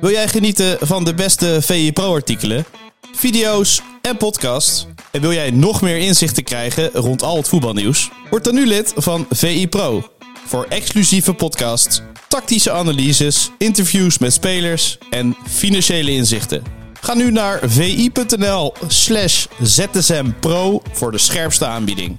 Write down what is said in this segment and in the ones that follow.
Wil jij genieten van de beste VI Pro-artikelen, video's en podcasts? En wil jij nog meer inzichten krijgen rond al het voetbalnieuws? Word dan nu lid van VI Pro. Voor exclusieve podcasts, tactische analyses, interviews met spelers en financiële inzichten. Ga nu naar vi.nl slash zsmpro voor de scherpste aanbieding.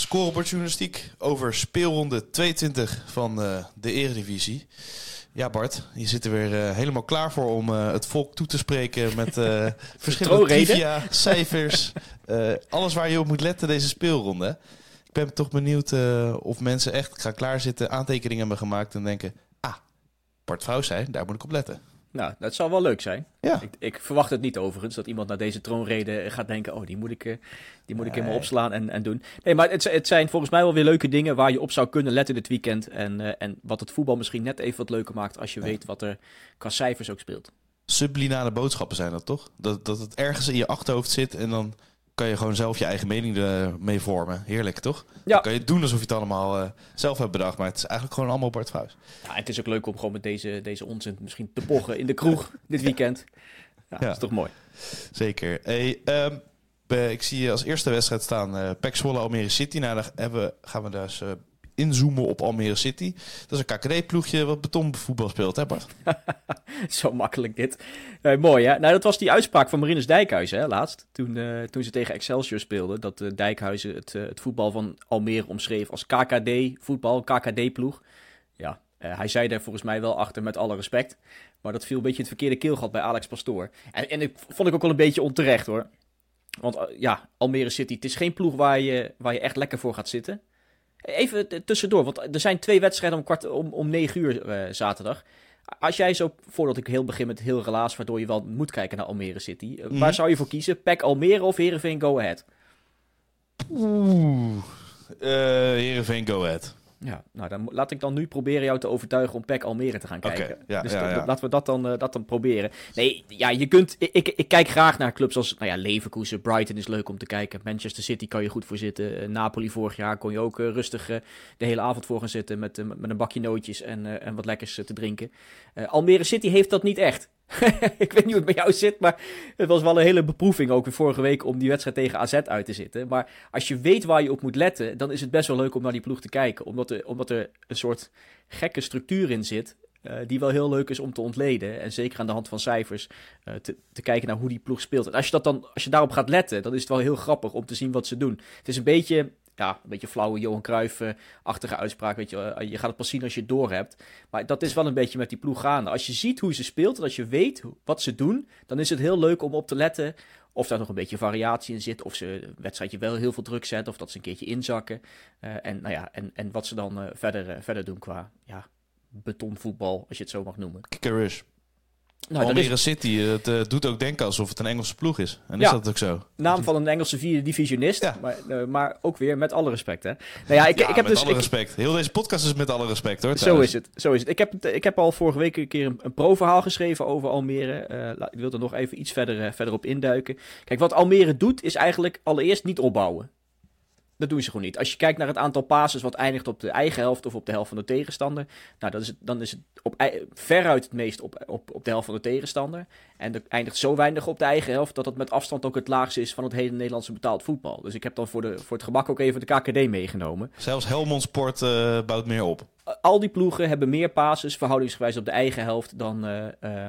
Scorebordjournalistiek over speelronde 22 van uh, de Eredivisie. Ja, Bart, je zit er weer uh, helemaal klaar voor om uh, het volk toe te spreken met verschillende trivia, cijfers, alles waar je op moet letten deze speelronde. Ik ben toch benieuwd of mensen echt gaan klaarzitten, aantekeningen hebben gemaakt en denken, ah, Bart Vrouw zei, daar moet ik op letten. Nou, dat zal wel leuk zijn. Ja. Ik, ik, verwacht het niet overigens, dat iemand naar deze troonrede gaat denken... oh, die moet ik, die moet ik helemaal opslaan en, en doen. Nee, maar het, het, zijn volgens mij wel weer leuke dingen... waar je op zou kunnen letten dit weekend. En, uh, en wat het voetbal misschien net even wat leuker maakt... als je weet wat er qua cijfers ook speelt. Sublinale boodschappen zijn dat toch? Dat, dat het ergens in je achterhoofd zit en dan kan je gewoon zelf je eigen mening ermee vormen. Heerlijk, toch? Ja. Dan kan je het doen alsof je het allemaal uh, zelf hebt bedacht. Maar het is eigenlijk gewoon allemaal Bart Vrouws. Ja, het is ook leuk om gewoon met deze, deze onzin misschien te pochen in de kroeg dit weekend. Ja, ja. dat is toch mooi. Zeker. Hey, um, ik zie je als eerste wedstrijd staan uh, Pek Zwolle Almere City. Nou, dan hebben, gaan we dus uh, inzoomen op Almere City. Dat is een KKD-ploegje wat betonvoetbal speelt, hè Bart? Zo makkelijk dit. Mooi hè? Nou, dat was die uitspraak van Marinus Dijkhuizen hè, laatst. Toen, uh, toen ze tegen Excelsior speelden. Dat uh, Dijkhuizen het, het voetbal van Almere omschreef als KKD-voetbal, KKD-ploeg. Ja, hij zei daar volgens mij wel achter met alle respect. Maar dat viel een beetje het verkeerde keelgat bij Alex Pastoor. En, en ik vond ik ook wel een beetje onterecht hoor. Want ja, Almere City, het is geen ploeg waar je, waar je echt lekker voor gaat zitten. Even tussendoor, want er zijn twee wedstrijden om, kwart, om, om 9 uur uh, zaterdag. Als jij zo, voordat ik heel begin met heel relaas, waardoor je wel moet kijken naar Almere City. Mm -hmm. Waar zou je voor kiezen? PEC Almere of Heerenveen Go Ahead? Oeh, uh, Heerenveen Go Ahead. Ja, nou dan laat ik dan nu proberen jou te overtuigen om PEC Almere te gaan kijken. Okay, ja, dus ja, ja. laten we dat dan, uh, dat dan proberen. Nee, ja, je kunt. Ik, ik, kijk graag naar clubs als nou ja, Leverkusen, Brighton is leuk om te kijken. Manchester City kan je goed voor zitten. Uh, Napoli vorig jaar kon je ook uh, rustig de hele avond voor gaan zitten met, met een bakje nootjes en, en wat lekkers te drinken. Almere City heeft dat niet echt. ik weet niet hoe het bij jou zit, maar het was wel een hele beproeving ook vorige week om die wedstrijd tegen AZ uit te zitten. Maar als je weet waar je op moet letten, dan is het best wel leuk om naar die ploeg te kijken. Omdat er, omdat er een soort gekke structuur in zit, uh, die wel heel leuk is om te ontleden. En zeker aan de hand van cijfers uh, te, te, kijken naar hoe die ploeg speelt. En als je, dat dan, als je daarop gaat letten, dan is het wel heel grappig om te zien wat ze doen. Het is een beetje ja, een beetje flauwe Johan Cruijff-achtige uitspraak. Weet je, je gaat het pas zien als je het door hebt. Maar dat is wel een beetje met die ploeg gaande. Als je ziet hoe ze speelt en als je weet wat ze doen, dan is het heel leuk om op te letten of daar nog een beetje variatie in zit. Of ze een wedstrijdje wel heel veel druk zetten. Of dat ze een keertje inzakken. Uh, en, nou ja, en, en wat ze dan uh, verder, verder doen qua ja, betonvoetbal, als je het zo mag noemen. Nou, Almere is... City, het uh, doet ook denken alsof het een Engelse ploeg is. En ja, is dat ook zo? Naam van een Engelse vierde divisionist, ja. maar, uh, maar ook weer met alle respect. Hè? Nou ja, ik, ja, ik heb met dus, alle ik, respect. Heel deze podcast is met alle respect hoor. Zo is het, zo is het. Ik heb, ik heb al vorige week een keer een, een pro-verhaal geschreven over Almere. Uh, ik wil er nog even iets verder, verder op induiken. Kijk, wat Almere doet is eigenlijk allereerst niet opbouwen. Dat doen ze gewoon niet. Als je kijkt naar het aantal passes wat eindigt op de eigen helft of op de helft van de tegenstander. Nou, dat is het, dan is het op, veruit het meest op, op, op de helft van de tegenstander. En er eindigt zo weinig op de eigen helft dat het met afstand ook het laagste is van het hele Nederlandse betaald voetbal. Dus ik heb dan voor, de, voor het gemak ook even de KKD meegenomen. Zelfs Helmond Sport uh, bouwt meer op. Al die ploegen hebben meer passes verhoudingsgewijs op de eigen helft dan... Uh,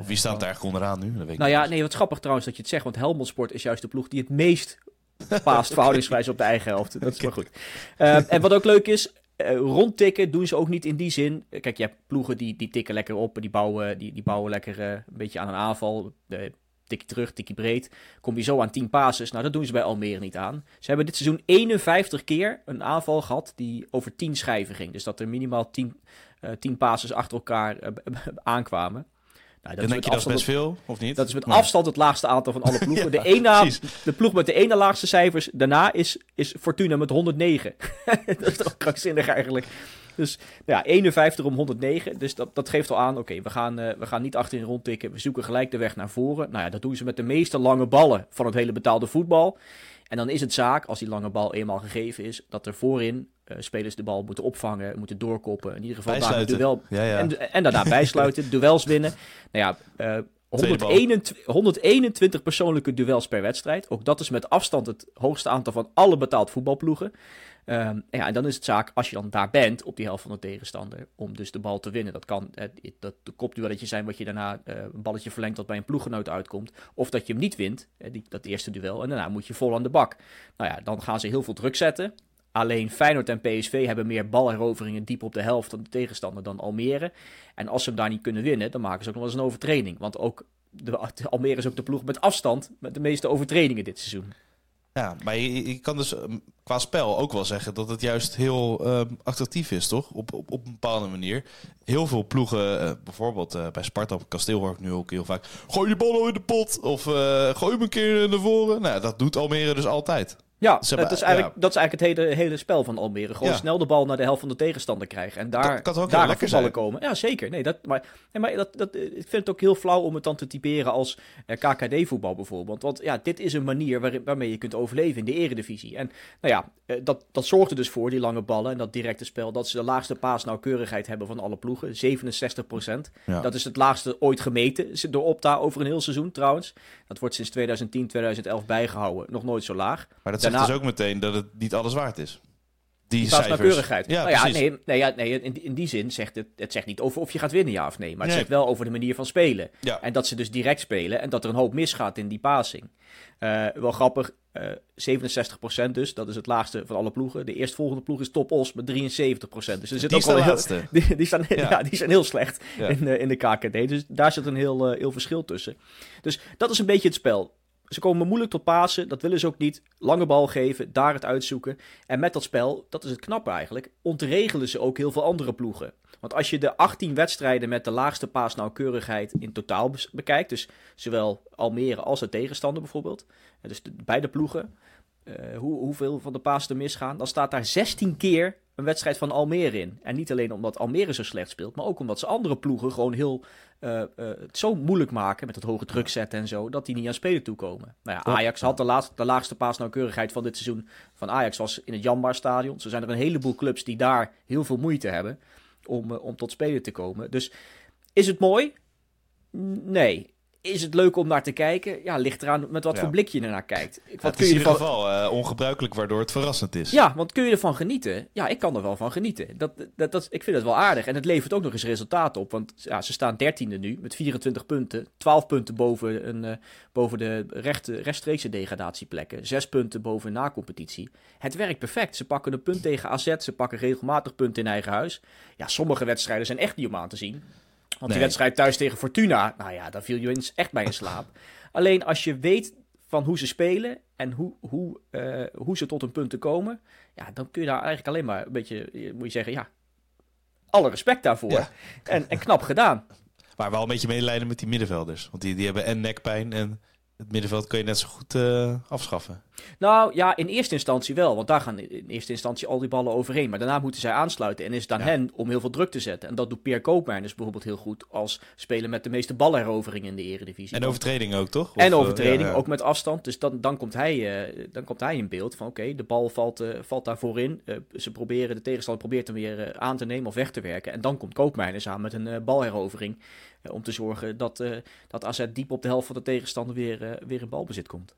of wie staat daar eigenlijk onderaan nu? Dat weet nou ja, nee, wat grappig trouwens dat je het zegt. Want Helmond Sport is juist de ploeg die het meest paast verhoudingsgewijs op de eigen helft. Dat is wel goed. Uh, en wat ook leuk is, uh, rondtikken doen ze ook niet in die zin. Kijk, je hebt ploegen die, die tikken lekker op, die bouwen, die, die bouwen lekker uh, een beetje aan een aanval. Tikje terug, tikje breed. Kom je zo aan 10 passes. Nou, dat doen ze bij Almere niet aan. Ze hebben dit seizoen 51 keer een aanval gehad die over 10 schijven ging. Dus dat er minimaal 10, uh, 10 passes achter elkaar aankwamen. Nou, dat denk je dat is best veel, of niet? Dat is met afstand het laagste aantal van alle ploegen. de, ene, de ploeg met de ene laagste cijfers daarna is, is Fortuna met 109. dat is toch krankzinnig eigenlijk. Dus ja, 51 om 109. Dus dat, dat geeft al aan, oké, we, gaan, uh, we gaan niet achterin rondtikken. We zoeken gelijk de weg naar voren. Nou ja, dat doen ze met de meeste lange ballen van het hele betaalde voetbal. En dan is het zaak, als die lange bal eenmaal gegeven is, dat er voorin uh, spelers de bal moeten opvangen, moeten doorkoppen. In ieder geval daar duel. Ja, ja. En, en daarna bijsluiten, duels winnen. Nou ja, uh, 121, 121 persoonlijke duels per wedstrijd. Ook dat is met afstand het hoogste aantal van alle betaald voetbalploegen. Um, ja, en dan is het zaak, als je dan daar bent, op die helft van de tegenstander, om dus de bal te winnen. Dat kan uh, dat de kopduelletje zijn wat je daarna uh, een balletje verlengt dat bij een ploeggenoot uitkomt. Of dat je hem niet wint, uh, die, dat eerste duel, en daarna moet je vol aan de bak. Nou ja, dan gaan ze heel veel druk zetten. Alleen Feyenoord en PSV hebben meer balheroveringen diep op de helft van de tegenstander dan Almere. En als ze hem daar niet kunnen winnen, dan maken ze ook nog wel eens een overtreding. Want ook de, Almere is ook de ploeg met afstand met de meeste overtredingen dit seizoen. Ja, maar je, kan dus ehm, qua spel ook wel zeggen dat het juist heel uh, attractief is, toch? Op, op, op een bepaalde manier. Heel veel ploegen, uh, bijvoorbeeld uh, bij Sparta op Kasteel hoor ik nu ook heel vaak... Gooi je bal in de pot! Of uh, gooi hem een keer naar voren. Nou, dat doet Almere dus altijd. Ja, dat, is eigenlijk, dat is eigenlijk het hele, hele spel van Almere. Gewoon snel de bal naar de helft van de tegenstander krijgen. En daar, kan, kan daar voetballen komen. Ja, zeker. Nee, dat, maar nee, maar dat, dat, ik vind het ook heel flauw om het dan te typeren als eh, KKD-voetbal bijvoorbeeld. Want ja, dit is een manier waar, waarmee je kunt overleven in de eredivisie. En nou ja, eh, dat, dat zorgt er dus voor, die lange ballen en dat directe spel, dat ze de laagste paasnauwkeurigheid hebben van alle ploegen. 67 procent. Dat is het laagste ooit gemeten door Opta over een heel seizoen trouwens. Dat wordt sinds 2010, 2011 bijgehouden. Nog nooit zo laag. Maar dat zegt dus ook meteen dat het niet alles waard is. Die, nauwkeurigheid. Ja, nou ja, nee, nee, ja, nee in, in die zin zegt het, het zegt niet over of je gaat winnen, ja of nee. Maar het zegt wel over de manier van spelen. Ja. En dat ze dus direct spelen en dat er een hoop misgaat in die passing. Uh, wel grappig, uh, 67% dus, dat is het laagste van alle ploegen. De eerstvolgende ploeg is Top Os met 73%. Dus er zit die ook wel heel, die, die, staan, ja. ja. die zijn heel slecht in, uh, in de KKD. Dus daar zit een heel, heel verschil tussen. Dus dat is een beetje het spel. Ze komen moeilijk tot Pasen, dat willen ze ook niet. Lange bal geven, daar het uitzoeken. En met dat spel, dat is het knappe eigenlijk, ontregelen ze ook heel veel andere ploegen. Want als je de 18 wedstrijden met de laagste paasnauwkeurigheid in totaal bekijkt, dus zowel Almere als de tegenstander bijvoorbeeld, dus de, beide ploegen, hoe, hoeveel van de paas er misgaan, dan staat daar 16 keer een wedstrijd van Almere in. En niet alleen omdat Almere zo slecht speelt, maar ook omdat ze andere ploegen gewoon heel uh, uh, het zo moeilijk maken met het hoge druk zetten en zo, dat die niet aan spelen toekomen. Nou ja, Ajax had de, laatste, de laagste paasnauwkeurigheid van dit seizoen van Ajax was in het Janbar Stadion. Zo zijn er een heleboel clubs die daar heel veel moeite hebben om, uh, om tot spelen te komen. Dus is het mooi? Nee. Is het leuk om naar te kijken? Ja, ligt eraan met wat Ja. voor blik je ernaar kijkt. Wat het kun is je in ieder geval eh, ongebruikelijk, waardoor het verrassend is. Ja, want kun je ervan genieten? Ja, ik kan er wel van genieten. Dat, dat, dat, ik vind het wel aardig. En het levert ook nog eens resultaat op. Want ja, ze staan dertiende nu met 24 punten. 12 punten boven, een, eh, boven de rechte, rechtstreekse degradatieplekken. 6 punten boven na-competitie. Het werkt perfect. Ze pakken een punt tegen AZ. Ze pakken regelmatig punten in eigen huis. Ja, sommige wedstrijden zijn echt niet om aan te zien. Want die Nee. wedstrijd thuis tegen Fortuna, nou ja, daar viel je eens echt bij in slaap. Alleen als je weet van hoe ze spelen en hoe, hoe, eh, hoe ze tot hun punten komen, ja, dan kun je daar eigenlijk alleen maar een beetje, eh, moet je zeggen, ja, alle respect daarvoor. Ja. En, en knap gedaan. Maar wel een beetje medelijden met die middenvelders. Want die, die hebben en nekpijn en Het middenveld kun je net zo goed uh, afschaffen. Nou ja, in eerste instantie wel. Want daar gaan in eerste instantie al die ballen overheen. Maar daarna moeten zij aansluiten. En is het aan hen om heel veel druk te zetten. En dat doet Pierre Koopmijn dus bijvoorbeeld heel goed. Als speler met de meeste ballenheroveringen in de eredivisie. En overtreding ook, toch? Of, en overtreding, ja, ja. ook met afstand. Dus dan, dan, komt, hij, uh, dan komt hij in beeld van oké, de bal valt, uh, valt daar voorin. ze proberen, de tegenstander probeert hem weer aan te nemen of weg te werken. En dan komt Koopmijn samen met een balherovering. Om te zorgen dat, dat AZ diep op de helft van de tegenstander weer, weer in balbezit komt.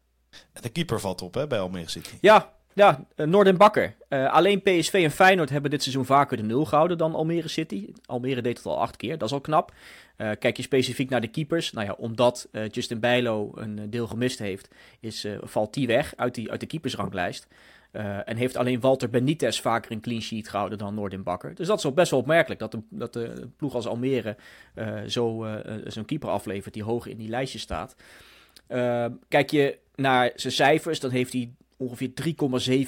En de keeper valt op hè, bij Almere City. Ja, ja uh, Noord Bakker. Uh, alleen PSV en Feyenoord hebben dit seizoen vaker de nul gehouden dan Almere City. Almere deed het al acht keer, dat is al knap. Uh, kijk je specifiek naar de keepers. Nou ja, omdat Justin Bijlo een deel gemist heeft, is, valt die weg uit, die, uit de keepersranglijst. En heeft alleen Walter Benitez vaker een clean sheet gehouden dan Noordin Bakker. Dus dat is best wel opmerkelijk dat de, dat de ploeg als Almere zo, zo'n keeper aflevert die hoog in die lijstje staat. kijk je naar zijn cijfers, dan heeft hij ongeveer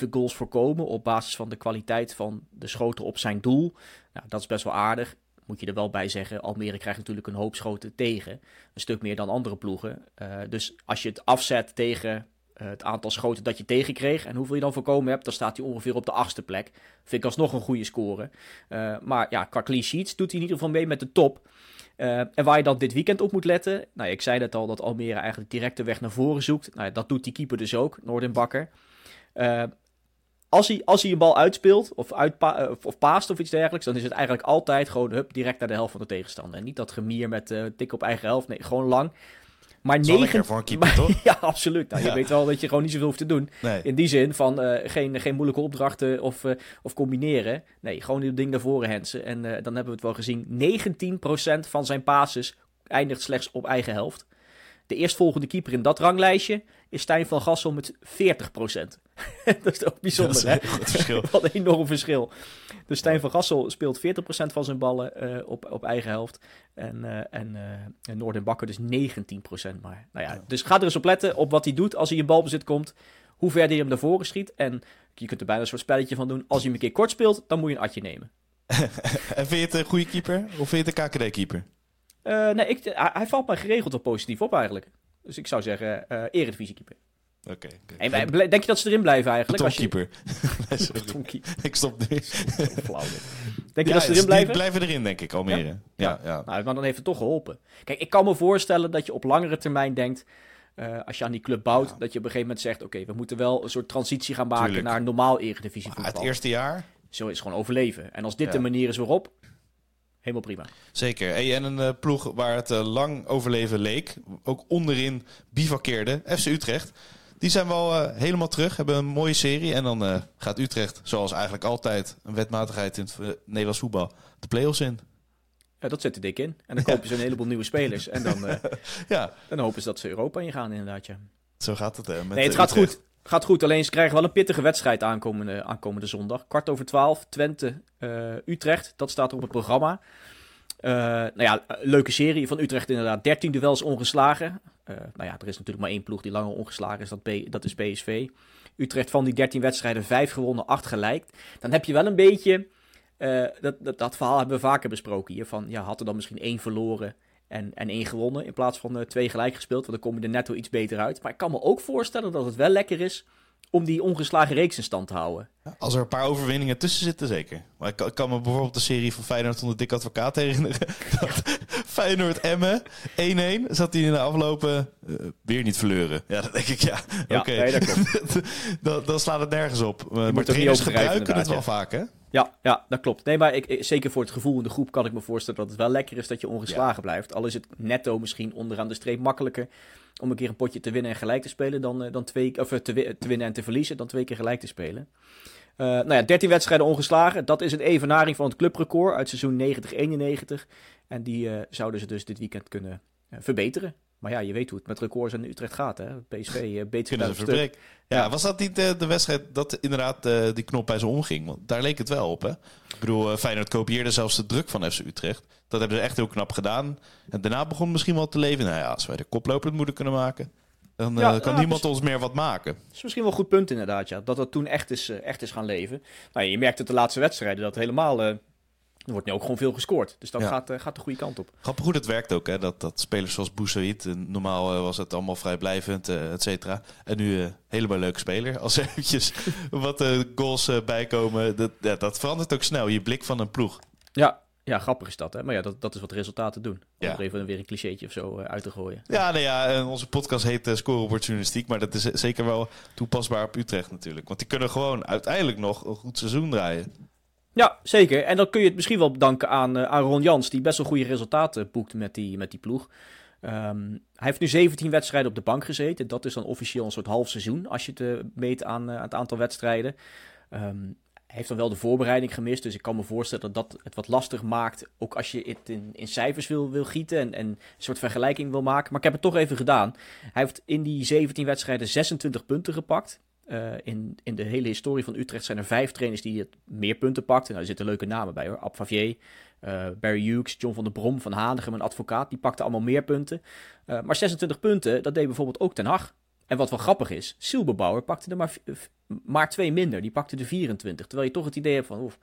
3,7 goals voorkomen op basis van de kwaliteit van de schoten op zijn doel. Nou, dat is best wel aardig. Moet je er wel bij zeggen, Almere krijgt natuurlijk een hoop schoten tegen. Een stuk meer dan andere ploegen. Dus als je het afzet tegen uh, het aantal schoten dat je tegenkreeg en hoeveel je dan voorkomen hebt, dan staat hij ongeveer op de achtste plek. Vind ik alsnog een goede score. Uh, maar ja, qua clean sheets doet hij in ieder geval mee met de top. Uh, en waar je dan dit weekend op moet letten. Nou, ik zei net al dat Almere eigenlijk direct de weg naar voren zoekt. Nou, dat doet die keeper dus ook, Noorden Bakker. Uh, als hij, als hij een bal uitspeelt of, uitpa of, paast of iets dergelijks, dan is het eigenlijk altijd gewoon hup, direct naar de helft van de tegenstander. En niet dat gemier met tik op eigen helft. Nee, gewoon lang. Maar negen... voor een keeper, toch? ja, absoluut. Nou, je weet wel dat je gewoon niet zoveel hoeft te doen. Nee. In die zin van uh, geen, geen moeilijke opdrachten of, uh, of combineren. Nee, gewoon die ding naar voren hensen. En uh, dan hebben we het wel gezien. 19% van zijn passes eindigt slechts op eigen helft. De eerstvolgende keeper in dat ranglijstje is Stijn van Gassel met 40%. dat is ook bijzonder, dat is een hè? verschil. Wat een enorm verschil. Dus Stijn van Gassel speelt 40% van zijn ballen uh, op, op eigen helft. En, uh, en, uh, en Noorden Bakker dus 19% maar. Nou ja, dus ga er eens op letten op wat hij doet als hij in balbezit komt. Hoe ver hij hem naar voren schiet. En je kunt er bijna een soort spelletje van doen. Als hij hem een keer kort speelt, dan moet je een atje nemen. en vind je het een goede keeper? Of vind je het een KKD-keeper? nee, ik, hij valt mij geregeld wel positief op eigenlijk. Dus ik zou zeggen, uh, eredivisiekeeper. Oké. Okay, okay. Denk je dat ze erin blijven eigenlijk? Topkeeper. Je... ik stop nu. Flauw. Denk je dat ze erin blijven? Die blijven erin, denk ik, Almere. Ja? Ja, ja. Nou, maar dan heeft het toch geholpen. Kijk, ik kan me voorstellen dat je op langere termijn denkt... Uh, als je aan die club bouwt, dat je op een gegeven moment zegt... oké, okay, we moeten wel een soort transitie gaan maken Tuurlijk. naar normaal eredivisie voetbal. Het eerste jaar? Zo is gewoon overleven. En als dit de manier is waarop, helemaal prima. Zeker. Hey, en een uh, ploeg waar het uh, lang overleven leek, ook onderin bivakkeerde, FC Utrecht. Die zijn wel uh, helemaal terug, hebben een mooie serie. En dan gaat Utrecht, zoals eigenlijk altijd een wetmatigheid in het Nederlands voetbal, de play-offs in. Ja, dat zet de dik in. En dan kopen ze een heleboel nieuwe spelers. En dan, ja. dan hopen ze dat ze Europa ingaan inderdaad, ja. Zo gaat het. Met nee, het gaat goed. Gaat goed, alleen ze krijgen wel een pittige wedstrijd aankomende, aankomende zondag. Kwart over twaalf, Twente, uh, Utrecht. Dat staat op het programma. Uh, nou ja, leuke serie van Utrecht inderdaad. 13 duels ongeslagen. Nou ja, er is natuurlijk maar één ploeg die langer ongeslagen is. Dat, B, dat is PSV. Utrecht van die 13 wedstrijden 5 gewonnen, 8 gelijk. Dan heb je wel een beetje... dat, dat, dat verhaal hebben we vaker besproken hier. Van, ja, had er dan misschien één verloren en, en één gewonnen in plaats van uh, twee gelijk gespeeld. Want dan kom je er netto iets beter uit. Maar ik kan me ook voorstellen dat het wel lekker is om die ongeslagen reeks in stand te houden. Als er een paar overwinningen tussen zitten, zeker. Maar ik, ik kan me bijvoorbeeld de serie van Feyenoord onder Dik Advocaat herinneren. Dat Feyenoord Emmen 1-1 zat hij in de aflopen uh, weer niet verleuren. Ja, dat denk ik, ja. ja Oké, okay. nee, dan, dan slaat het nergens op. Uh, maar trainers gebruiken het wel ja. vaak, hè? Ja, ja, dat klopt. Nee, maar ik, zeker voor het gevoel in de groep kan ik me voorstellen dat het wel lekker is dat je ongeslagen ja. blijft. Al is het netto misschien onderaan de streep makkelijker om een keer een potje te winnen en gelijk te spelen dan, uh, dan twee of te, te, winnen en te verliezen dan twee keer gelijk te spelen. Uh, nou ja, 13 wedstrijden ongeslagen. Dat is een evenaring van het clubrecord uit seizoen 90-91. En die uh, zouden ze dus dit weekend kunnen verbeteren. Maar ja, je weet hoe het met records in Utrecht gaat. Hè? PSV uh, beter Kunnen ze ja, ja, was dat niet uh, de wedstrijd dat inderdaad uh, die knop bij ze omging? Want daar leek het wel op. Hè? Ik bedoel, uh, Feyenoord kopieerde zelfs de druk van FC Utrecht. Dat hebben ze echt heel knap gedaan. En daarna begon misschien wel te leven. Nou ja, als wij de koploper het moeten kunnen maken... Dan ja, kan ja, niemand ons meer wat maken. Dat is misschien wel een goed punt inderdaad, ja. Dat dat toen echt is, echt is gaan leven. Nou, je merkt het de laatste wedstrijden dat helemaal Er wordt nu ook gewoon veel gescoord. Dus dat Ja. gaat, eh, gaat de goede kant op. Grappig hoe het werkt ook, hè? Dat, dat spelers zoals Boussaïd, eh, normaal eh, was het allemaal vrijblijvend, et cetera. En nu eh helemaal leuke speler. Als er eventjes wat eh, goals bijkomen, dat, ja, dat verandert ook snel, je blik van een ploeg. Ja, ja grappig is dat. Hè? Maar ja, dat, dat is wat resultaten doen. Om Ja. er even weer een clichétje of zo eh, uit te gooien. Ja, nou ja, en onze podcast heet uh, Scorebordjournalistiek, maar dat is zeker wel toepasbaar op Utrecht natuurlijk. Want die kunnen gewoon uiteindelijk nog een goed seizoen draaien. Ja, zeker. En dan kun je het misschien wel danken aan, aan Ron Jans, die best wel goede resultaten boekt met die, met die ploeg. Ehm, hij heeft nu 17 wedstrijden op de bank gezeten. Dat is dan officieel een soort half seizoen als je het eh, meet aan, eh, aan het aantal wedstrijden. Ehm, hij heeft dan wel de voorbereiding gemist, dus ik kan me voorstellen dat dat het wat lastig maakt. Ook als je het in, in cijfers wil, wil gieten en, en een soort vergelijking wil maken. Maar ik heb het toch even gedaan. Hij heeft in die 17 wedstrijden 26 punten gepakt. Uh, in, in de hele historie van Utrecht zijn er vijf trainers die het meer punten pakten. Nou, er zitten leuke namen bij hoor. Ab Favier, uh, Barry Hughes, John van der Brom, Van Hanegem, een advocaat. Die pakten allemaal meer punten. Uh, maar 26 punten, dat deed bijvoorbeeld ook Ten Hag. En wat wel grappig is, Silberbauer pakte er maar, maar twee minder. Die pakte er 24. Terwijl je toch het idee hebt van... Oef,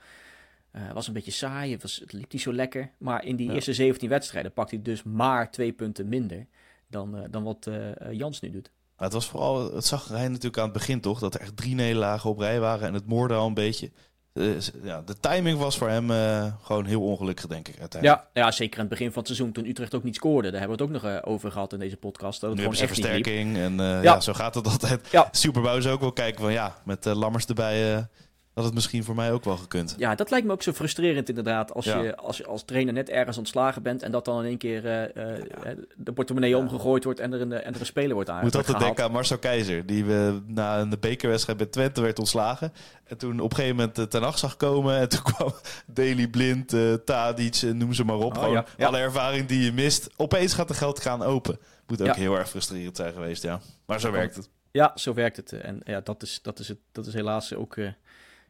het was een beetje saai, het, was, het liep niet zo lekker. Maar in die ja. eerste 17 wedstrijden pakte hij dus maar twee punten minder... dan, dan wat Jans nu doet. Maar het was vooral, het zag hij natuurlijk aan het begin toch, dat er echt drie nederlagen op rij waren en het moorde al een beetje. Dus, ja, de timing was voor hem uh, gewoon heel ongelukkig, denk ik. Uiteindelijk. Ja, ja, zeker aan het begin van het seizoen toen Utrecht ook niet scoorde. Daar hebben we het ook nog uh, over gehad in deze podcast. Dat het nu gewoon hebben ze echt versterking en uh, ja. ja. zo gaat het altijd. Ja. Superbouw zou ook wel kijken van ja, met Lammers erbij had het misschien voor mij ook wel gekund. Ja, dat lijkt me ook zo frustrerend inderdaad. Als, ja. je, als je als trainer net ergens ontslagen bent en dat dan in één keer uh, uh, ja. de portemonnee ja. omgegooid wordt en er een, en er een speler wordt aan. Moet altijd denken aan Marcel Keizer, die we na een bekerwedstrijd bij Twente werd ontslagen. En toen op een gegeven moment uh, ten acht zag komen en toen kwam Daily Blind, uh, Tadic, noem ze maar op. Oh, Gewoon alle ervaring die je mist. Opeens gaat de geldkraan open. Moet ook heel erg frustrerend zijn geweest, ja. Maar zo werkt het. Ja, zo werkt het. En ja, dat is, dat is, het, dat is helaas ook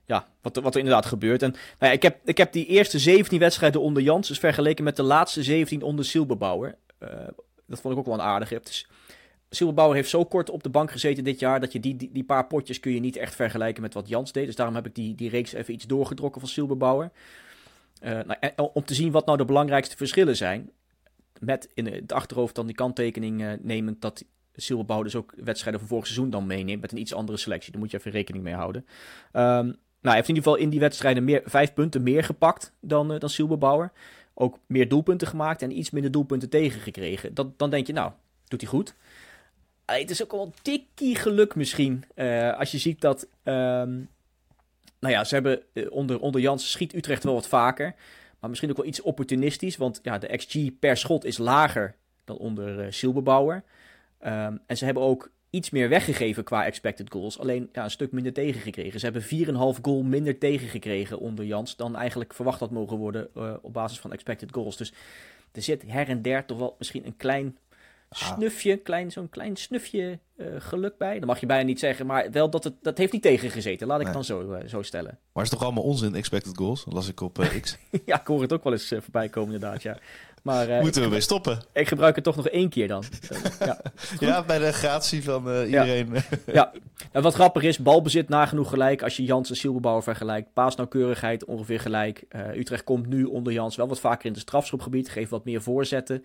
ja, wat, wat er inderdaad gebeurt. En nou ja, ik, heb, ik heb die eerste 17 wedstrijden onder Jans dus vergeleken met de laatste 17 onder Silberbauer. Uh, dat vond ik ook wel een aardige. Dus heeft zo kort op de bank gezeten dit jaar dat je die, die, die, paar potjes kun je niet echt vergelijken met wat Jans deed. Dus daarom heb ik die, die reeks even iets doorgedrokken van Silberbauer. Uh, nou, en, om te zien wat nou de belangrijkste verschillen zijn. Met in het achterhoofd dan die kanttekening uh, nemend dat Silberbauer dus ook wedstrijden van vorig seizoen dan meeneemt met een iets andere selectie. Daar moet je even rekening mee houden. Um, hij heeft in ieder geval in die wedstrijden meer, vijf punten meer gepakt dan, uh, dan Silberbauer. Ook meer doelpunten gemaakt en iets minder doelpunten tegengekregen. Dat, dan denk je, nou, doet hij goed. Uh, het is ook wel tikkie geluk misschien. Uh, als je ziet dat... Um, nou ja, ze hebben onder, onder Jans schiet Utrecht wel wat vaker. Maar misschien ook wel iets opportunistisch. Want ja, de XG per schot is lager dan onder Silberbauer. Um, en ze hebben ook iets meer weggegeven qua expected goals. Alleen ja, een stuk minder tegengekregen. Ze hebben 4,5 goal minder tegengekregen onder Jans dan eigenlijk verwacht had mogen worden uh, op basis van expected goals. Dus er zit her en der toch wel misschien een klein snufje, klein, zo'n klein snufje uh, geluk bij. Dat mag je bijna niet zeggen, maar wel dat het dat heeft niet tegengezeten. Laat ik nee. dan zo, uh, zo stellen. Maar is toch allemaal onzin, expected goals? Dat las ik op X. ja, ik hoor het ook wel eens voorbij komen inderdaad, ja. Maar, uh, Moeten we weer stoppen? Ik gebruik het toch nog één keer dan. ja, ja, bij de gratie van uh, iedereen. Ja. ja. En wat grappig is, balbezit nagenoeg gelijk. Als je Jans en Silberbouwer vergelijkt. Paasnauwkeurigheid ongeveer gelijk. Uh, Utrecht komt nu onder Jans wel wat vaker in het strafschopgebied. Geeft wat meer voorzetten.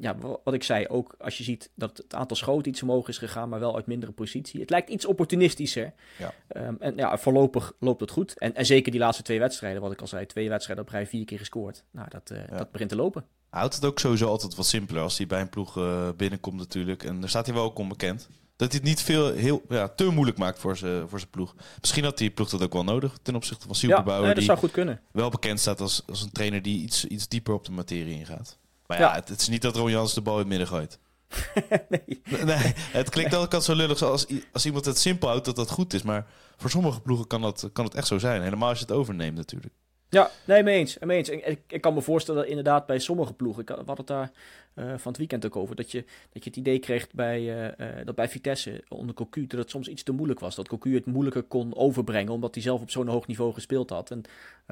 ja, wat ik zei, ook als je ziet dat het aantal schoten iets omhoog is gegaan. Maar wel uit mindere positie. Het lijkt iets opportunistischer. Ja. Um, en ja, voorlopig loopt het goed. En, en zeker die laatste twee wedstrijden, wat ik al zei. Twee wedstrijden op rij, vier keer gescoord. Nou, dat, dat begint te lopen. Houdt het ook sowieso altijd wat simpeler als hij bij een ploeg uh, binnenkomt natuurlijk. En daar staat hij wel ook onbekend. Dat hij het niet veel, heel, ja, te moeilijk maakt voor zijn voor ploeg. Misschien had die ploeg dat ook wel nodig ten opzichte van Silberbauer. Ja, nee, dat zou goed kunnen. Wel bekend staat als, als een trainer die iets, iets dieper op de materie ingaat. Maar ja, ja. Het, het, is niet dat Ron Jans de bal in het midden gooit. nee. nee. Het klinkt altijd zo lullig als, als iemand het simpel houdt dat dat goed is. Maar voor sommige ploegen kan, dat, kan het echt zo zijn. Helemaal als je het overneemt natuurlijk. Ja, nee, mee eens. Mee eens. Ik, ik, kan me voorstellen dat inderdaad bij sommige ploegen, ik had het daar uh, van het weekend ook over, dat je, dat je het idee kreeg bij, uh, uh, dat bij Vitesse onder Cocu, dat het soms iets te moeilijk was. Dat Cocu het moeilijker kon overbrengen, omdat hij zelf op zo'n hoog niveau gespeeld had. En,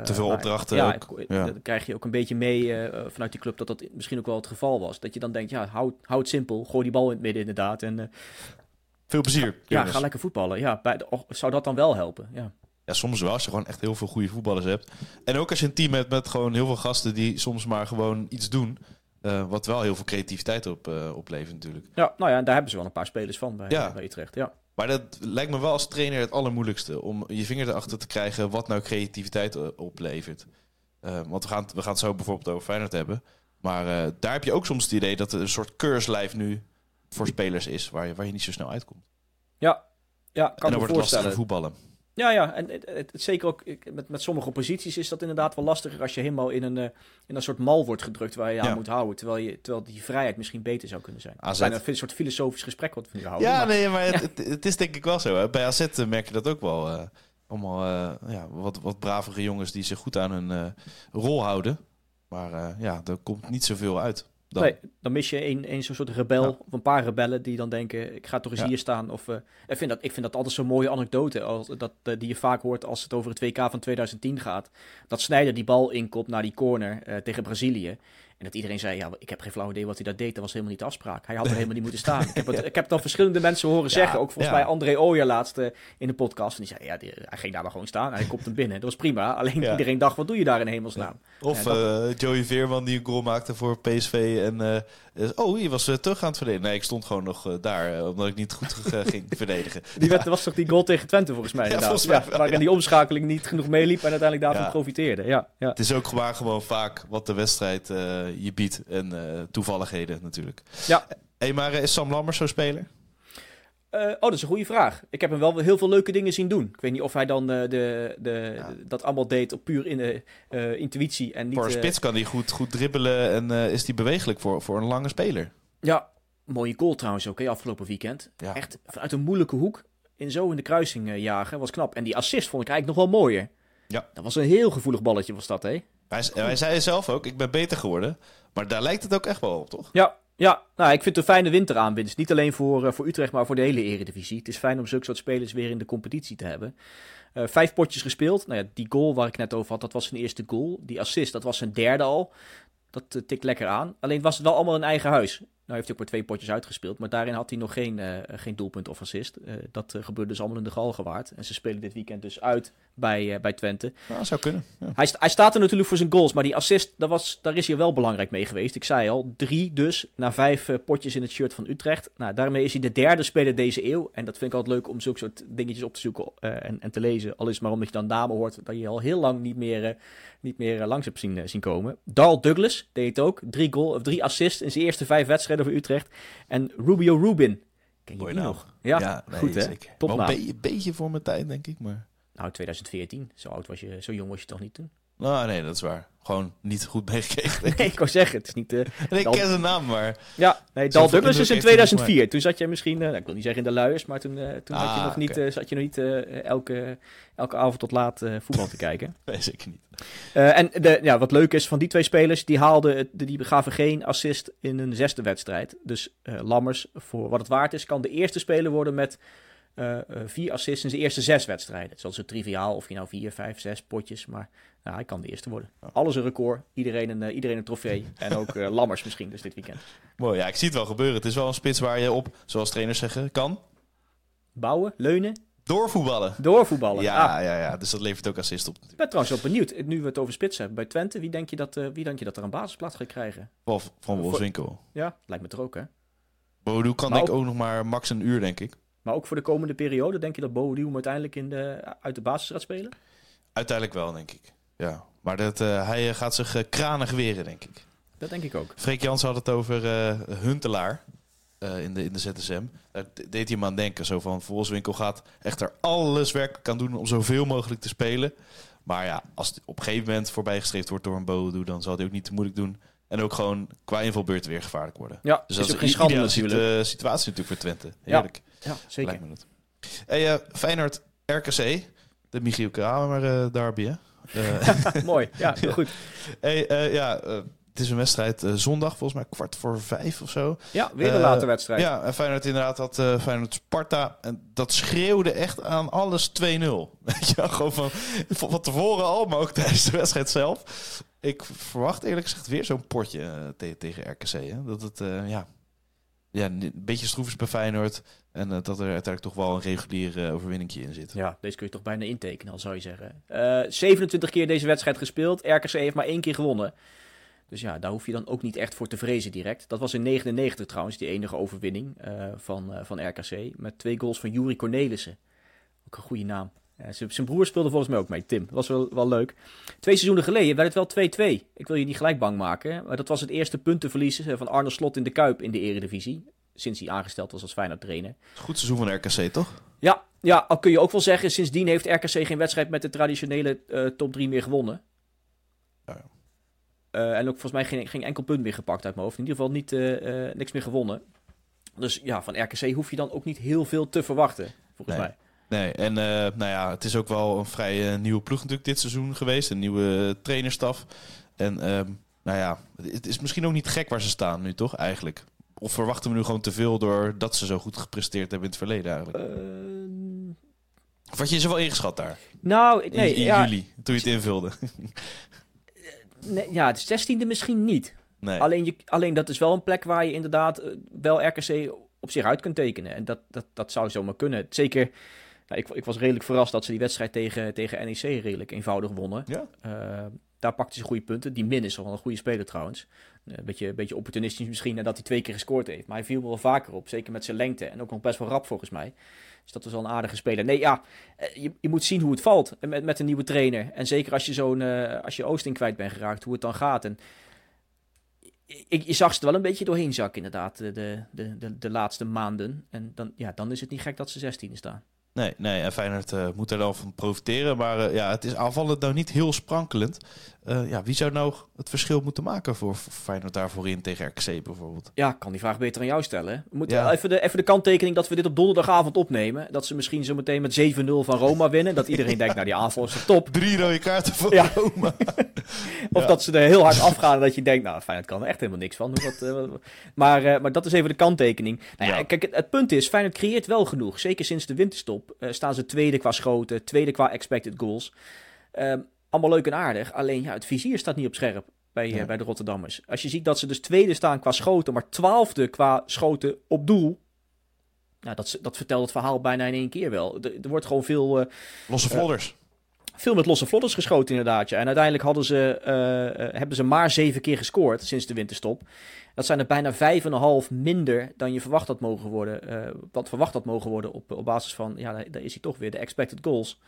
te veel maar, opdrachten ja. Ja, dan krijg je ook een beetje mee vanuit die club dat dat misschien ook wel het geval was. Dat je dan denkt, ja, hou, hou het simpel, gooi die bal in het midden inderdaad. En, veel plezier. Ja, ga lekker voetballen. Ja, bij de, oh, zou dat dan wel helpen? Ja. Ja, soms wel als je gewoon echt heel veel goede voetballers hebt. En ook als je een team hebt met gewoon heel veel gasten die soms maar gewoon iets doen. eh, wat wel heel veel creativiteit op, eh, oplevert natuurlijk. Ja, nou ja, daar hebben ze wel een paar spelers van bij, Ja. bij Utrecht. Ja. Maar dat lijkt me wel als trainer het allermoeilijkste. Om je vinger erachter te krijgen wat nou creativiteit eh, oplevert. Want we gaan, we gaan het zo bijvoorbeeld over Feyenoord hebben. Maar daar heb je ook soms het idee dat er een soort keurslijf nu voor spelers is. Waar je, waar je niet zo snel uitkomt. Ja, ja kan en dan wordt het voorstellen. voetballen. Ja, ja, en het, het- het- zeker ook met, met sommige posities is dat inderdaad wel lastiger als je helemaal in een, eh, in een soort mal wordt gedrukt waar je aan Ja. moet houden. Terwijl, je, terwijl die vrijheid misschien beter zou kunnen zijn. AZ. Is een soort filosofisch gesprek wat we nu houden. Ja, maar- nee, maar het, het, het is denk ik wel zo. Hè. Bij AZ merk je dat ook wel. eh, allemaal eh, ja, wat, wat bravere jongens die zich goed aan hun eh, rol houden. Maar eh, ja, er komt niet zoveel uit. Dan. Nee, dan mis je een, een zo'n soort rebel Ja. of een paar rebellen die dan denken, ik ga toch eens Ja. hier staan. Of, eh, ik, vind dat, ik vind dat altijd zo'n mooie anekdote als, dat, eh, die je vaak hoort als het over het WK van 2010 gaat. Dat Sneijder die bal inkopt naar die corner eh, tegen Brazilië. En dat iedereen zei, ja, ik heb geen flauw idee wat hij daar deed. Dat was helemaal niet de afspraak. Hij had er helemaal niet moeten staan. Ik heb het, ik heb al verschillende mensen horen zeggen. Ook volgens ja. mij André Ooyer laatst eh, in de podcast. En die zei, ja, die- hij ging daar maar gewoon staan. Hij komt hem binnen. Dat was prima. Alleen Ja. iedereen dacht, wat doe je daar in hemelsnaam? Of eh, Joey Veerman die een goal maakte voor PSV. En eh, oh, je was terug aan het verdedigen. Nee, ik stond gewoon nog daar. omdat ik niet goed ging verdedigen. Die werd, was toch die goal tegen Twente volgens mij Ja, inderdaad. volgens mij waarin die omschakeling niet genoeg meeliep en uiteindelijk daarvan profiteerde. Ja, ja. Het is ook gewoon, gewoon vaak wat de wedstrijd je biedt. En eh, toevalligheden natuurlijk. Ja. Hey, maar eh, is Sam Lammers zo'n speler? Eh, oh, dat is een goede vraag. Ik heb hem wel heel veel leuke dingen zien doen. Ik weet niet of hij dan eh, de, de, Ja. dat allemaal deed op puur in de, eh, intuïtie en niet... voor een eh, spits kan hij goed, goed dribbelen en eh, is hij bewegelijk voor, voor een lange speler. Ja, mooie goal trouwens ook, hè, afgelopen weekend. Ja. Echt vanuit een moeilijke hoek in zo in de kruising eh, jagen, was knap. En die assist vond ik eigenlijk nog wel mooier. Ja. Dat was een heel gevoelig balletje was dat, hè? Hij, hij zei zelf ook, ik ben beter geworden. Maar daar lijkt het ook echt wel op, toch? Ja, ja. Nou, ik vind het een fijne winteraanwinst. Niet alleen voor, eh, voor Utrecht, maar voor de hele eredivisie. Het is fijn om zulke soort spelers weer in de competitie te hebben. Eh, vijf potjes gespeeld. Nou ja, die goal waar ik net over had, dat was zijn eerste goal. Die assist, dat was zijn derde al. Dat eh, tikt lekker aan. Alleen was het wel allemaal in eigen huis. Nou heeft hij ook maar twee potjes uitgespeeld. Maar daarin had hij nog geen, eh, geen doelpunt of assist. Eh, dat eh, gebeurde dus allemaal in de Galgenwaard. En ze spelen dit weekend dus uit bij, bij Twente. Nou, zou kunnen. Ja. Hij, hij staat er natuurlijk voor zijn goals, maar die assist, dat was, daar is hij wel belangrijk mee geweest. Ik zei al, drie dus, na vijf potjes in het shirt van Utrecht. Nou, daarmee is hij de derde speler deze eeuw. En dat vind ik altijd leuk om zulke soort dingetjes op te zoeken en, en te lezen. Al is het maar omdat je dan namen hoort dat je al heel lang niet meer, niet meer langs hebt zien, zien komen. Darl Douglas deed het ook. Drie, goal, of drie assists in zijn eerste vijf wedstrijden voor Utrecht. En Rubio Rubin. Ken je Mooi die naam. nog? Ja, nee, goed hè? Topnaam. Wel een be- beetje voor mijn tijd, denk ik. Maar... Nou, 2014. Zo oud was je, zo jong was je toch niet toen? Nou, nee, dat is waar. Gewoon niet goed meegekregen. denk ik. Nee, ik wou zeggen, het is niet... En ik ken zijn naam, maar... Ja, nee, Dal Douglas is in indruk heeft hij niet 2004. Toen zat jij misschien, eh, nou, ik wil niet zeggen in de luiers, maar toen, eh, toen had je Ah, nog niet, zat je nog niet elke, elke avond tot laat eh, voetbal te kijken. Nee, zeker niet. Eh, en de, ja, wat leuk is van die twee spelers, die, haalden, die gaven geen assist in een zesde wedstrijd. Dus eh, Lammers, voor wat het waard is, kan de eerste speler worden met eh, vier assists in zijn eerste zes wedstrijden. Het is zo triviaal of je nou vier, vijf, zes potjes, maar nou, hij kan de eerste worden. Alles een record, iedereen een, iedereen een trofee. En ook Lammers misschien dus dit weekend. Mooi, ja, ik zie het wel gebeuren. Het is wel een spits waar je op, zoals trainers zeggen, kan Bouwen, leunen, doorvoetballen. doorvoetballen. Ja, Ah, ja, ja, dus dat levert ook assist op. Ik ben trouwens wel benieuwd, nu we het over spits hebben bij Twente, wie denk je dat, eh, wie denk je dat er een basisplaats gaat krijgen? Wel van Wolfswinkel. Ja, lijkt me toch ook hè. Kan Maar denk ik ook- nog maar max een uur, denk ik. Maar ook voor de komende periode, denk je dat Boadu hem uiteindelijk in de, uit de basis gaat spelen? Uiteindelijk wel, denk ik. Ja, maar dat, eh, hij eh, gaat zich kranig weren, denk ik. Dat denk ik ook. Freek Jans had het over Huntelaar eh, in, de, in de ZSM. Daar de- deed hij hem aan denken. Zo van, Volkswinkel gaat echt er alles werkelijk aan doen om zoveel mogelijk te spelen. Maar ja, als het op een gegeven moment voorbijgestreefd wordt door een Bodo, dan zal hij ook niet te moeilijk doen. En ook gewoon qua invalbeurten weer gevaarlijk worden. Ja, Dus is dat ook is geen een schande natuurlijk. situ- situatie natuurlijk voor Twente. Heerlijk, Ja, zeker. lijkt me dat. Hey, eh, Feyenoord RKC, de Michiel Kramer eh derby, hè? Eh, Mooi, ja, heel goed. hey, eh, ja, eh, het is een wedstrijd eh, zondag, volgens mij kwart voor vijf of zo. Ja, weer een Eh, late wedstrijd. Ja, en Feyenoord inderdaad had eh, Feyenoord Sparta. En dat schreeuwde echt aan alles 2-0. Weet je gewoon van, van van tevoren al, maar ook tijdens de wedstrijd zelf. Ik verwacht eerlijk gezegd weer zo'n potje te- tegen RKC. Hè? Dat het, eh, ja, ja, een beetje stroef is bij Feyenoord. En dat er uiteindelijk toch wel een reguliere overwinning in zit. Ja, deze kun je toch bijna intekenen, al zou je zeggen. 27 keer deze wedstrijd gespeeld. RKC heeft maar één keer gewonnen. Dus ja, daar hoef je dan ook niet echt voor te vrezen direct. Dat was in 99 trouwens, die enige overwinning van, van RKC. Met twee goals van Juri Cornelissen. Ook een goede naam. zijn broer speelde volgens mij ook mee, Tim. Dat was wel, wel leuk. Twee seizoenen geleden werd het wel 2-2. Ik wil je niet gelijk bang maken. Maar dat was het eerste puntenverlies van Arne Slot in de Kuip in de Eredivisie. Sinds hij aangesteld was als Feyenoord trainer. Goed seizoen van RKC, toch? Ja, ja, al kun je ook wel zeggen. Sindsdien heeft RKC geen wedstrijd met de traditionele top 3 meer gewonnen. Uh, en ook volgens mij geen, geen enkel punt meer gepakt uit mijn hoofd. In ieder geval niet, uh, niks meer gewonnen. Dus ja, van RKC hoef je dan ook niet heel veel te verwachten, volgens nee. mij. Nee, en nou ja, het is ook wel een vrij nieuwe ploeg natuurlijk dit seizoen geweest. Een nieuwe trainerstaf. En uh, nou ja, het is misschien ook niet gek waar ze staan nu, toch? Eigenlijk. Of verwachten we nu gewoon te veel doordat ze zo goed gepresteerd hebben in het verleden eigenlijk? Of had je ze wel ingeschat daar? Nou, nee. In, in ja, juli, toen je het invulde. nee, ja, de zestiende misschien niet. Nee. Alleen, je, alleen dat is wel een plek waar je inderdaad eh, wel RKC op zich uit kunt tekenen. En dat, dat, dat zou zomaar kunnen. Zeker, nou, ik, ik was redelijk verrast dat ze die wedstrijd tegen, tegen NEC redelijk eenvoudig wonnen. Ja? Uh, daar pakte ze goede punten. Die Min is wel een goede speler trouwens. Een beetje, een beetje opportunistisch misschien nadat hij twee keer gescoord heeft. Maar hij viel wel vaker op. Zeker met zijn lengte. En ook nog best wel rap volgens mij. Dus dat was wel een aardige speler. Nee, ja, je, je moet zien hoe het valt met, met een nieuwe trainer. En zeker als je zo'n uh, als je Oosting kwijt bent geraakt, hoe het dan gaat. En ik, je zag ze er wel een beetje doorheen zakken, inderdaad, de, de, de, laatste maanden. En dan, ja, dan is het niet gek dat ze 16 staan. Nee, nee, en Feyenoord uh, moet er wel van profiteren. Maar ja, het is aanvallend nou niet heel sprankelend. Uh, ja, wie zou nou het verschil moeten maken voor Feyenoord daarvoor in tegen RKC bijvoorbeeld? Ja, kan die vraag beter aan jou stellen. We moeten ja. even, de, even de kanttekening dat we dit op donderdagavond opnemen. Dat ze misschien zo meteen met 7-0 van Roma winnen. Dat iedereen denkt, nou die aanval is de top. Drie rode kaarten van ja. Roma. of dat ze er heel hard afgaan en dat je denkt, nou Feyenoord kan er echt helemaal niks van. Wat, maar, maar dat is even de kanttekening. Nou ja, kijk, het, het, punt is, Feyenoord creëert wel genoeg. Zeker sinds de winterstop staan ze tweede qua schoten, tweede qua expected goals. Um, allemaal leuk en aardig, alleen ja, het vizier staat niet op scherp bij, ja. uh, bij de Rotterdammers. Als je ziet dat ze dus tweede staan qua schoten, maar twaalfde qua schoten op doel. Nou, dat, dat vertelt het verhaal bijna in één keer wel. Er, er wordt gewoon veel... Uh, losse vlodders. Uh, veel met losse vlodders geschoten inderdaad. Ja. En uiteindelijk hadden ze, hebben ze maar zeven keer gescoord sinds de winterstop. Dat zijn er bijna vijf en een half minder dan je verwacht had mogen worden. Uh, wat verwacht had mogen worden op, op basis van, ja, daar is hij toch weer, de expected goals.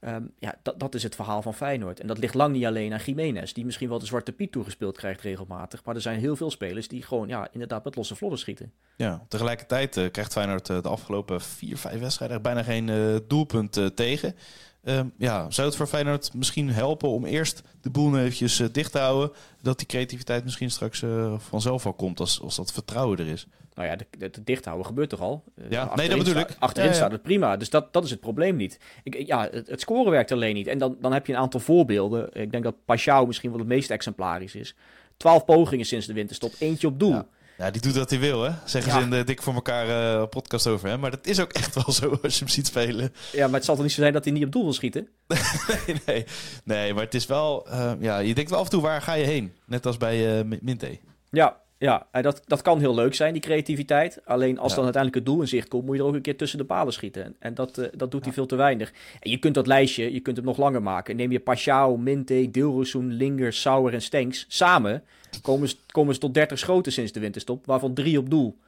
Um, ja, dat, dat is het verhaal van Feyenoord. En dat ligt lang niet alleen aan Jiménez, die misschien wel de zwarte piet toegespeeld krijgt regelmatig. Maar er zijn heel veel spelers die gewoon, ja, inderdaad met losse vlodder schieten. Ja, tegelijkertijd uh, krijgt Feyenoord uh, de afgelopen vier, vijf wedstrijden bijna geen uh, doelpunt tegen. Um, ja, zou het voor Feyenoord misschien helpen om eerst de boel eventjes uh, dicht te houden, dat die creativiteit misschien straks uh, vanzelf al komt als, als dat vertrouwen er is? Nou ja, de dicht houden gebeurt toch al? Uh, ja, nee, dat bedoel ik. Achterin ja, ja. staat het prima, dus dat, dat is het probleem niet. Ik, ja, het, het, scoren werkt alleen niet. En dan, dan heb je een aantal voorbeelden. Ik denk dat Pashao misschien wel het meest exemplarisch is. Twaalf pogingen sinds de winterstop, eentje op doel. Ja. Ja, die doet wat hij wil, hè? Zeggen ja. ze in de Dik voor elkaar uh, podcast over hem. Maar dat is ook echt wel zo als je hem ziet spelen. Ja, maar het zal toch niet zo zijn dat hij niet op doel wil schieten? nee, nee, nee, maar het is wel... Uh, ja, je denkt wel af en toe, waar ga je heen? Net als bij uh, Minte. Ja, ja, en dat, dat kan heel leuk zijn, die creativiteit. Alleen als ja. dan uiteindelijk het doel in zicht komt, moet je er ook een keer tussen de palen schieten. En dat, dat doet hij veel te weinig. En je kunt dat lijstje, je kunt het nog langer maken. Neem je Pashao, Minte, Dilrosun, Linger, Sauer en Stenks samen. Komen ze, komen ze tot 30 schoten sinds de winterstop, waarvan drie op doel.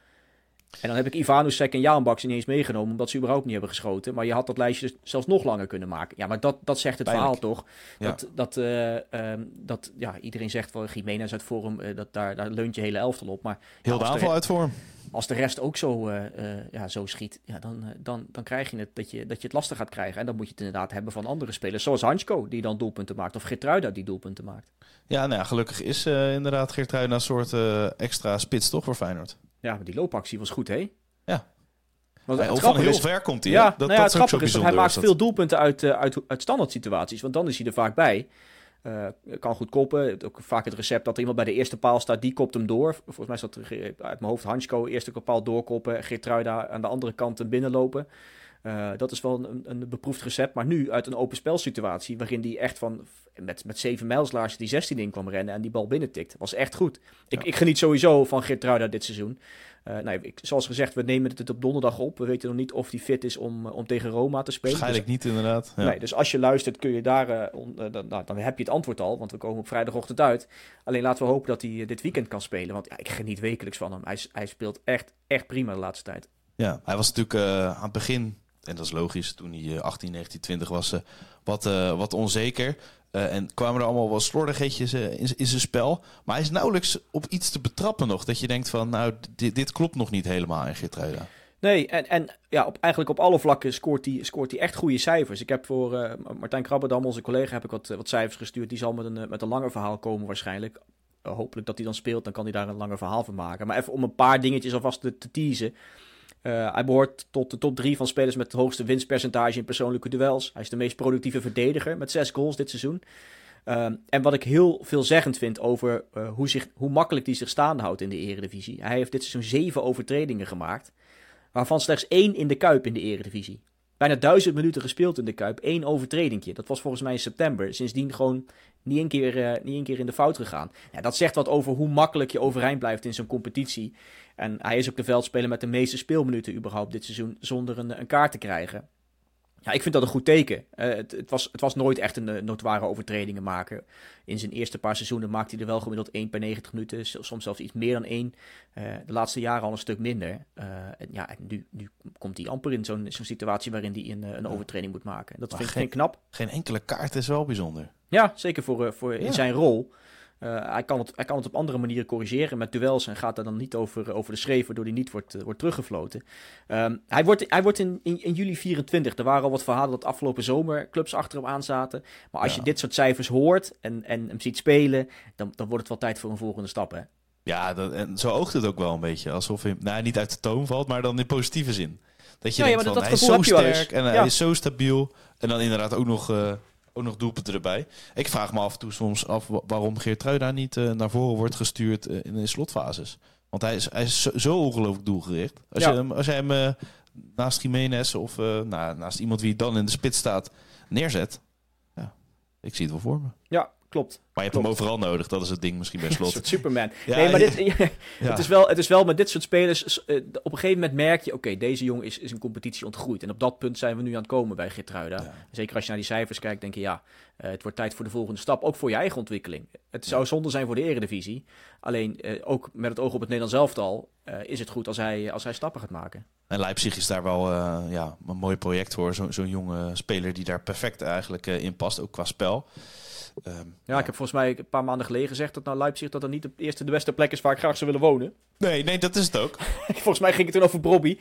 En dan heb ik Ivanusek en Jaanbaks niet eens meegenomen, omdat ze überhaupt niet hebben geschoten. Maar je had dat lijstje dus zelfs nog langer kunnen maken. Ja, maar dat, dat zegt het Pijnlijk. verhaal toch? Ja. Dat, dat, uh, um, dat ja, iedereen zegt wel, Jiménez uit vorm, uh, dat, daar, daar leunt je hele elftal op. Maar, Heel de aanval uit vorm. Als de rest ook zo, uh, ja, zo schiet, ja, dan, dan, dan krijg je het dat, je dat je het lastig gaat krijgen. En dan moet je het inderdaad hebben van andere spelers, zoals Hansko, die dan doelpunten maakt. Of Geertruida, die doelpunten maakt. Ja, nou ja, gelukkig is inderdaad Geertruida een soort extra spits toch voor Feyenoord. Ja, maar die loopactie was goed, hè? Ja. Want ja, van heel is, ver komt hij. Ja, dat, nou ja, dat het grappige is dat hij maakt veel doelpunten uit, uh, uit, uit standaard situaties. Want dan is hij er vaak bij. Uh, kan goed koppen. Ook vaak het recept dat er iemand bij de eerste paal staat, die kopt hem door. Volgens mij staat er uit mijn hoofd Hansko, eerste paal doorkoppen. Geertruida aan de andere kant binnenlopen. Uh, dat is wel een, een beproefd recept. Maar nu uit een open spelsituatie, waarin die echt van met, met zeven mijlslaars die 16 in kwam rennen en die bal binnentikt. Was echt goed. Ik, ik geniet sowieso van Geertruida dit seizoen. Uh, nou, ik, zoals gezegd, we nemen het op donderdag op. We weten nog niet of hij fit is om, om tegen Roma te spelen. Waarschijnlijk dus, niet, inderdaad. Ja. Nee, dus als je luistert, kun je daar, uh, on, uh, dan, nou, dan heb je het antwoord al. Want we komen op vrijdagochtend uit. Alleen laten we hopen dat hij dit weekend kan spelen. Want ja, ik geniet wekelijks van hem. Hij, hij speelt echt, echt prima de laatste tijd. Ja, hij was natuurlijk aan het begin en dat is logisch, toen hij 18, 19, 20 was, wat, uh, wat onzeker. Uh, en kwamen er allemaal wel slordigheidjes in, in zijn spel. Maar hij is nauwelijks op iets te betrappen nog. Dat je denkt van, nou, dit, dit klopt nog niet helemaal in Geertruida. Nee, en, en ja, op, eigenlijk op alle vlakken scoort hij, scoort echt goede cijfers. Ik heb voor Martijn Krabberdam, onze collega, heb ik wat, wat cijfers gestuurd. Die zal met een, met een langer verhaal komen waarschijnlijk. hopelijk dat hij dan speelt, dan kan hij daar een langer verhaal van maken. Maar even om een paar dingetjes alvast te, te teasen. Uh, hij behoort tot de top drie van spelers met het hoogste winstpercentage in persoonlijke duels. Hij is de meest productieve verdediger met zes goals dit seizoen. Uh, en wat ik heel veelzeggend vind over uh, hoe, zich, hoe makkelijk hij zich staande houdt in de eredivisie. Hij heeft dit seizoen zeven overtredingen gemaakt. Waarvan slechts één in de Kuip in de eredivisie. Bijna duizend minuten gespeeld in de Kuip. één overtredingje. Dat was volgens mij in september. Sindsdien gewoon niet een keer, een keer in de fout gegaan. Ja, dat zegt wat over hoe makkelijk je overeind blijft in zo'n competitie. En hij is ook de veldspeler met de meeste speelminuten überhaupt dit seizoen zonder een, een kaart te krijgen. Ja, ik vind dat een goed teken. Uh, het, het, was, het was nooit echt een uh, notoire overtredingen maken. In zijn eerste paar seizoenen maakte hij er wel gemiddeld 1 per 90 minuten. Soms zelfs iets meer dan 1. Uh, de laatste jaren al een stuk minder. en ja, en nu, nu komt hij amper in zo'n zo'n situatie waarin hij een, een overtreding moet maken. Dat vind, geen, ik knap. Geen enkele kaart is wel bijzonder. Ja, zeker voor, voor in ja. zijn rol. Uh, hij, kan het, hij kan het op andere manieren corrigeren met duels en gaat daar dan niet over, over de schreef, waardoor hij niet wordt, uh, wordt teruggefloten. Um, hij wordt, hij wordt in, in, in, juli 24. Er waren al wat verhalen dat afgelopen zomer clubs achter hem aan zaten. Maar als ja. je dit soort cijfers hoort en, en hem ziet spelen, dan, dan wordt het wel tijd voor een volgende stap. Hè? Ja, dat, en zo oogt het ook wel een beetje. Alsof hij nou, niet uit de toon valt, maar dan in positieve zin. Dat je ja, denkt ja, van, dat hij is zo sterk en hij is zo stabiel. En dan inderdaad ook nog... Uh, ook nog doelpunten erbij. Ik vraag me af en toe soms af waarom Geertruida niet uh, naar voren wordt gestuurd uh, in de slotfases. Want hij is, hij is zo, zo ongelooflijk doelgericht. Als, ja. je hem, als jij hem uh, naast Jiménez of nou, naast iemand wie dan in de spits staat neerzet. Ja, ik zie het wel voor me. Ja, klopt. Maar je hebt klopt. hem overal nodig. Dat is het ding misschien bij slot. Superman. Ja, nee, maar dit, ja. het, is wel, het is wel met dit soort spelers... Uh, op een gegeven moment merk je... Oké, okay, deze jongen is, is een competitie ontgroeid. En op dat punt zijn we nu aan het komen bij Gitruida. Zeker als je naar die cijfers kijkt, denk je... Ja, uh, het wordt tijd voor de volgende stap. Ook voor je eigen ontwikkeling. Het zou zonde zijn voor de eredivisie. Alleen, uh, ook met het oog op het Nederlands elftal... is het goed als hij, als hij stappen gaat maken. En Leipzig is daar wel ja, een mooi project voor. Zo'n zo jonge speler die daar perfect eigenlijk in past. Ook qua spel. Um, ja, ja, ik heb volgens mij een paar maanden geleden gezegd dat nou Leipzig dat er niet de eerste de beste plek is waar ik graag zou willen wonen. Nee, nee, dat is het ook. volgens mij ging het toen over Brobby.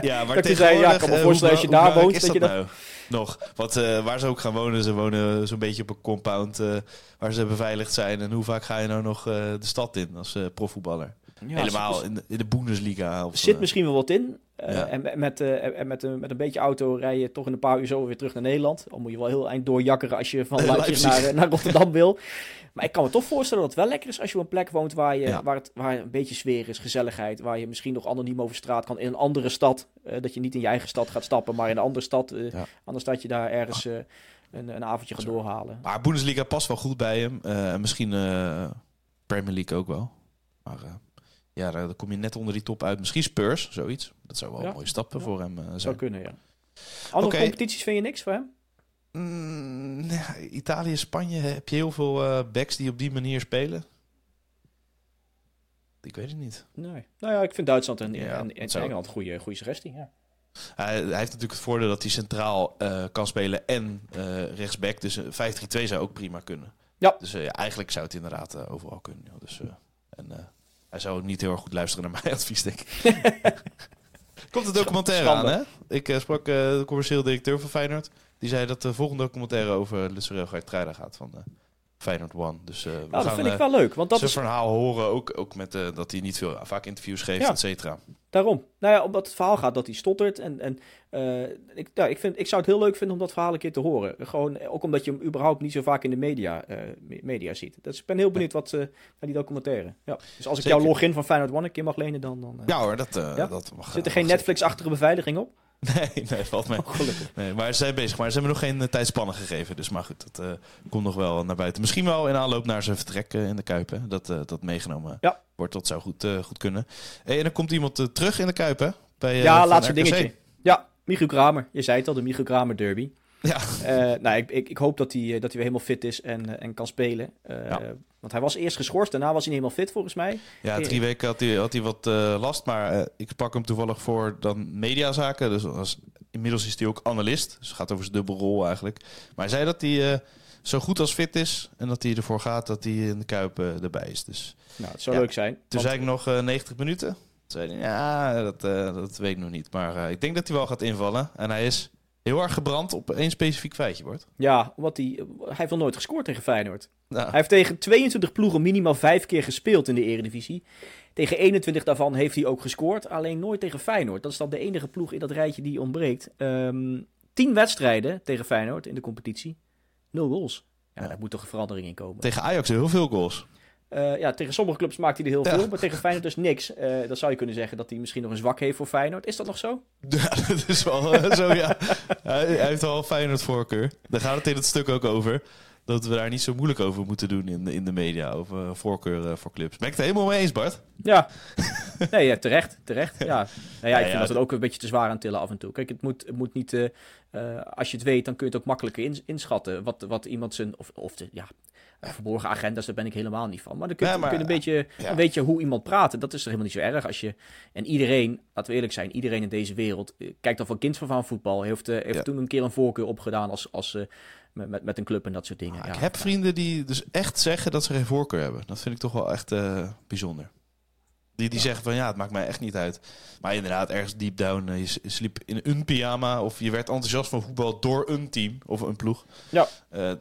ja, maar dat zei, ja, ik kan me voorstellen als je daar woont. Is dat, dat je nou? Nog. Wat, uh, waar ze ook gaan wonen, ze wonen zo'n beetje op een compound uh, waar ze beveiligd zijn. En hoe vaak ga je nou nog uh, de stad in als profvoetballer? Ja, Helemaal in de, in de Bundesliga. Of, zit misschien wel wat in. Uh, ja. En met, uh, en met, uh, met een beetje auto rij je toch in een paar uur zo weer terug naar Nederland. Dan moet je wel heel eind doorjakkeren als je van Leipzig naar, naar Rotterdam wil. Maar ik kan me toch voorstellen dat het wel lekker is als je op een plek woont waar, je, ja. waar, het, waar een beetje sfeer is, gezelligheid. Waar je misschien nog anoniem over straat kan in een andere stad. dat je niet in je eigen stad gaat stappen, maar in een andere stad. Ja. Anders dat je daar ergens een, een avondje gaat doorhalen. Maar Bundesliga past wel goed bij hem. misschien Premier League ook wel. Maar ja, dan kom je net onder die top uit. Misschien Spurs, zoiets. Dat zou wel ja. mooie stappen ja. voor hem uh, zijn. Zou kunnen, ja. Andere okay. competities vind je niks voor hem? Mm, ja, Italië, Spanje, heb je heel veel uh, backs die op die manier spelen? Ik weet het niet. Nee. Nou ja, ik vind Duitsland en, ja, en, en Engeland een goede, goede suggestie, ja. Hij, hij, heeft natuurlijk het voordeel dat hij centraal uh, kan spelen en uh, rechtsback. Dus 5-3-2 zou ook prima kunnen. Ja. Dus ja, eigenlijk zou het inderdaad overal kunnen. Dus, en, hij zou niet heel erg goed luisteren naar mijn advies, denk ik. Komt de documentaire Schande. aan, hè? Ik uh, sprak uh, de commercieel directeur van Feyenoord. Die zei dat de volgende documentaire over Lucerel Geertruida gaat van uh, Feyenoord One. Dus uh, we nou, dat gaan, vind ik wel leuk. Want dat zijn is... verhaal horen, ook, ook met dat hij niet veel, vaak interviews geeft, ja. et cetera. Daarom. Nou ja, omdat het verhaal gaat dat hij stottert. En, en uh, ik, ja, ik, vind, ik zou het heel leuk vinden om dat verhaal een keer te horen. Gewoon, ook omdat je hem überhaupt niet zo vaak in de media, uh, media ziet. Dus ik ben heel benieuwd wat uh, naar die documentaire. Ja. Dus als ik Zeker. jouw login van Feyenoord One een keer mag lenen, dan... dan ja hoor, dat, ja? dat mag Zit er geen Netflix-achtige beveiliging op? Nee, nee, valt mee. Oh. Nee, maar ze zijn bezig, maar ze hebben nog geen uh, tijdspannen gegeven. Dus maar goed, dat uh, komt nog wel naar buiten. Misschien wel in aanloop naar zijn vertrek uh, in de Kuip. Hè? Dat, dat meegenomen ja. wordt. Dat zou goed, goed kunnen. Hey, en dan komt iemand terug in de Kuip, hè? Bij, ja, laatste RKC. dingetje. Ja, Michiel Kramer. Je zei het al, de Michiel Kramer derby. Ja. nou, ik, ik, ik, hoop dat hij, dat hij weer helemaal fit is en, en kan spelen. Ja. Want hij was eerst geschorst, daarna was hij niet helemaal fit volgens mij. Ja, drie weken had hij, had hij wat uh, last, maar ik pak hem toevallig voor dan mediazaken. Dus als, inmiddels is hij ook analist, dus het gaat over zijn dubbelrol eigenlijk. Maar hij zei dat hij zo goed als fit is en dat hij ervoor gaat dat hij in de Kuip erbij is. Dus, nou, het zou ja, leuk zijn. Toen want... zei ik nog 90 minuten. Toen zei hij, ja, dat, dat weet ik nog niet. Maar ik denk dat hij wel gaat invallen. En hij is heel erg gebrand op één specifiek feitje wordt. Ja, omdat hij, hij heeft wel nooit gescoord tegen Feyenoord. Hij heeft tegen 22 ploegen minimaal vijf keer gespeeld in de Eredivisie. Tegen 21 daarvan heeft hij ook gescoord, alleen nooit tegen Feyenoord. Dat is dan de enige ploeg in dat rijtje die ontbreekt. Um, tien wedstrijden tegen Feyenoord in de competitie, nul goals. Ja, ja. daar moet toch een verandering in komen. Tegen Ajax heel veel goals. Uh, ja, tegen sommige clubs maakt hij er heel ja. veel, maar tegen Feyenoord dus niks. Uh, dan zou je kunnen zeggen dat hij misschien nog een zwak heeft voor Feyenoord. Is dat nog zo? Ja, dat is wel uh, zo, ja. hij, hij, heeft wel Feyenoord voorkeur. Daar gaat het in het stuk ook over. Dat we daar niet zo moeilijk over moeten doen in de, in de media, over voorkeur voor clubs. Ben ik het helemaal mee eens, Bart? Ja, nee, ja, terecht, terecht. Ja. Nou ja, ik vind dat ook een beetje te zwaar aan tillen af en toe. Kijk, het moet, het moet niet... als je het weet, dan kun je het ook makkelijker in, inschatten. Wat, wat iemand zijn... Of, of de, ja, verborgen agenda's, daar ben ik helemaal niet van. Maar dan kun je, ja, maar, kun je een beetje, ja. weet je hoe iemand praat. Dat is er helemaal niet zo erg. Als je, en iedereen, laten we eerlijk zijn, iedereen in deze wereld eh, kijkt al van kind van voetbal. Heeft, uh, heeft ja. toen een keer een voorkeur opgedaan als, als, uh, met, met, met een club en dat soort dingen. ik heb vrienden die dus echt zeggen dat ze geen voorkeur hebben. Dat vind ik toch wel echt bijzonder. Die, die zeggen van ja, het maakt mij echt niet uit. Maar inderdaad, ergens deep down, je sliep in een pyjama of je werd enthousiast van voetbal door een team of een ploeg. Ja.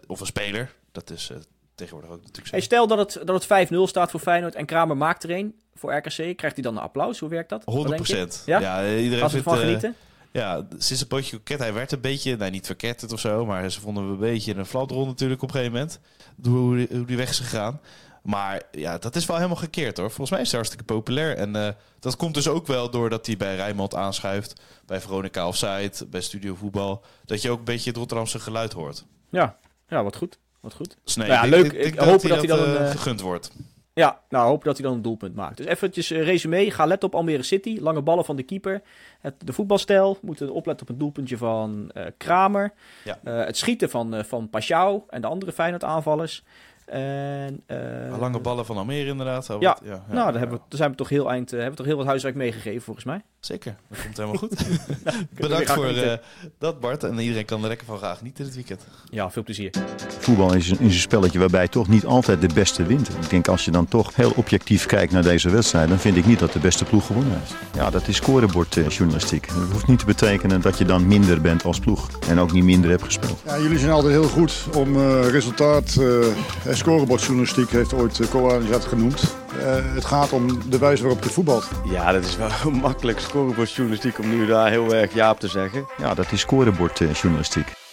of een speler. Dat is tegenwoordig ook natuurlijk. Hey, stel dat het, dat het 5-0 staat voor Feyenoord en Kramer maakt er een voor RKC. Krijgt hij dan een applaus? Hoe werkt dat? 100 procent. Ja? ja? iedereen Gaat ervan genieten? Ja, sinds een potje koket, hij werd een beetje, nou niet verketterd of zo, maar ze vonden we een beetje een flatrol natuurlijk op een gegeven moment. Hoe die, hoe die weg is gegaan. Maar ja, dat is wel helemaal gekeerd hoor. Volgens mij is hij hartstikke populair. En uh, dat komt dus ook wel doordat hij bij Rijnmond aanschuift. Bij Veronica Offside, bij Studio Voetbal. Dat je ook een beetje het Rotterdamse geluid hoort. Ja, ja wat goed. Wat goed. Snee, nou ja, leuk. Ik, ik hoop dat, hij dan een, uh, gegund wordt. Ja, nou hoop dat hij dan een doelpunt maakt. Dus eventjes uh, resume. Ga let op Almere City. Lange ballen van de keeper. Het, de voetbalstijl. Moeten opletten op een doelpuntje van uh, Kramer. Ja. het schieten van, van Pashao en de andere Feyenoord aanvallers. En, uh, lange ballen van Almere inderdaad. Ja, ja, ja, nou, daar, hebben we, daar zijn we toch heel eind, hebben we toch heel wat huiswerk meegegeven volgens mij. Zeker, dat komt helemaal goed. nou, Bedankt voor uh, dat Bart. En iedereen kan er lekker van graag niet in het weekend. Ja, veel plezier. Voetbal is een, is een spelletje waarbij toch niet altijd de beste wint. Ik denk als je dan toch heel objectief kijkt naar deze wedstrijd, dan vind ik niet dat de beste ploeg gewonnen heeft. Ja, dat is scorebordjournalistiek. dat hoeft niet te betekenen dat je dan minder bent als ploeg. En ook niet minder hebt gespeeld. Ja, jullie zijn altijd heel goed om resultaat scorebordjournalistiek heeft ooit uh, dat genoemd. Uh, het gaat om de wijze waarop je voetbalt. Ja, dat is wel makkelijk scorebordjournalistiek om nu daar heel erg ja op te zeggen. Ja, dat is scorebordjournalistiek.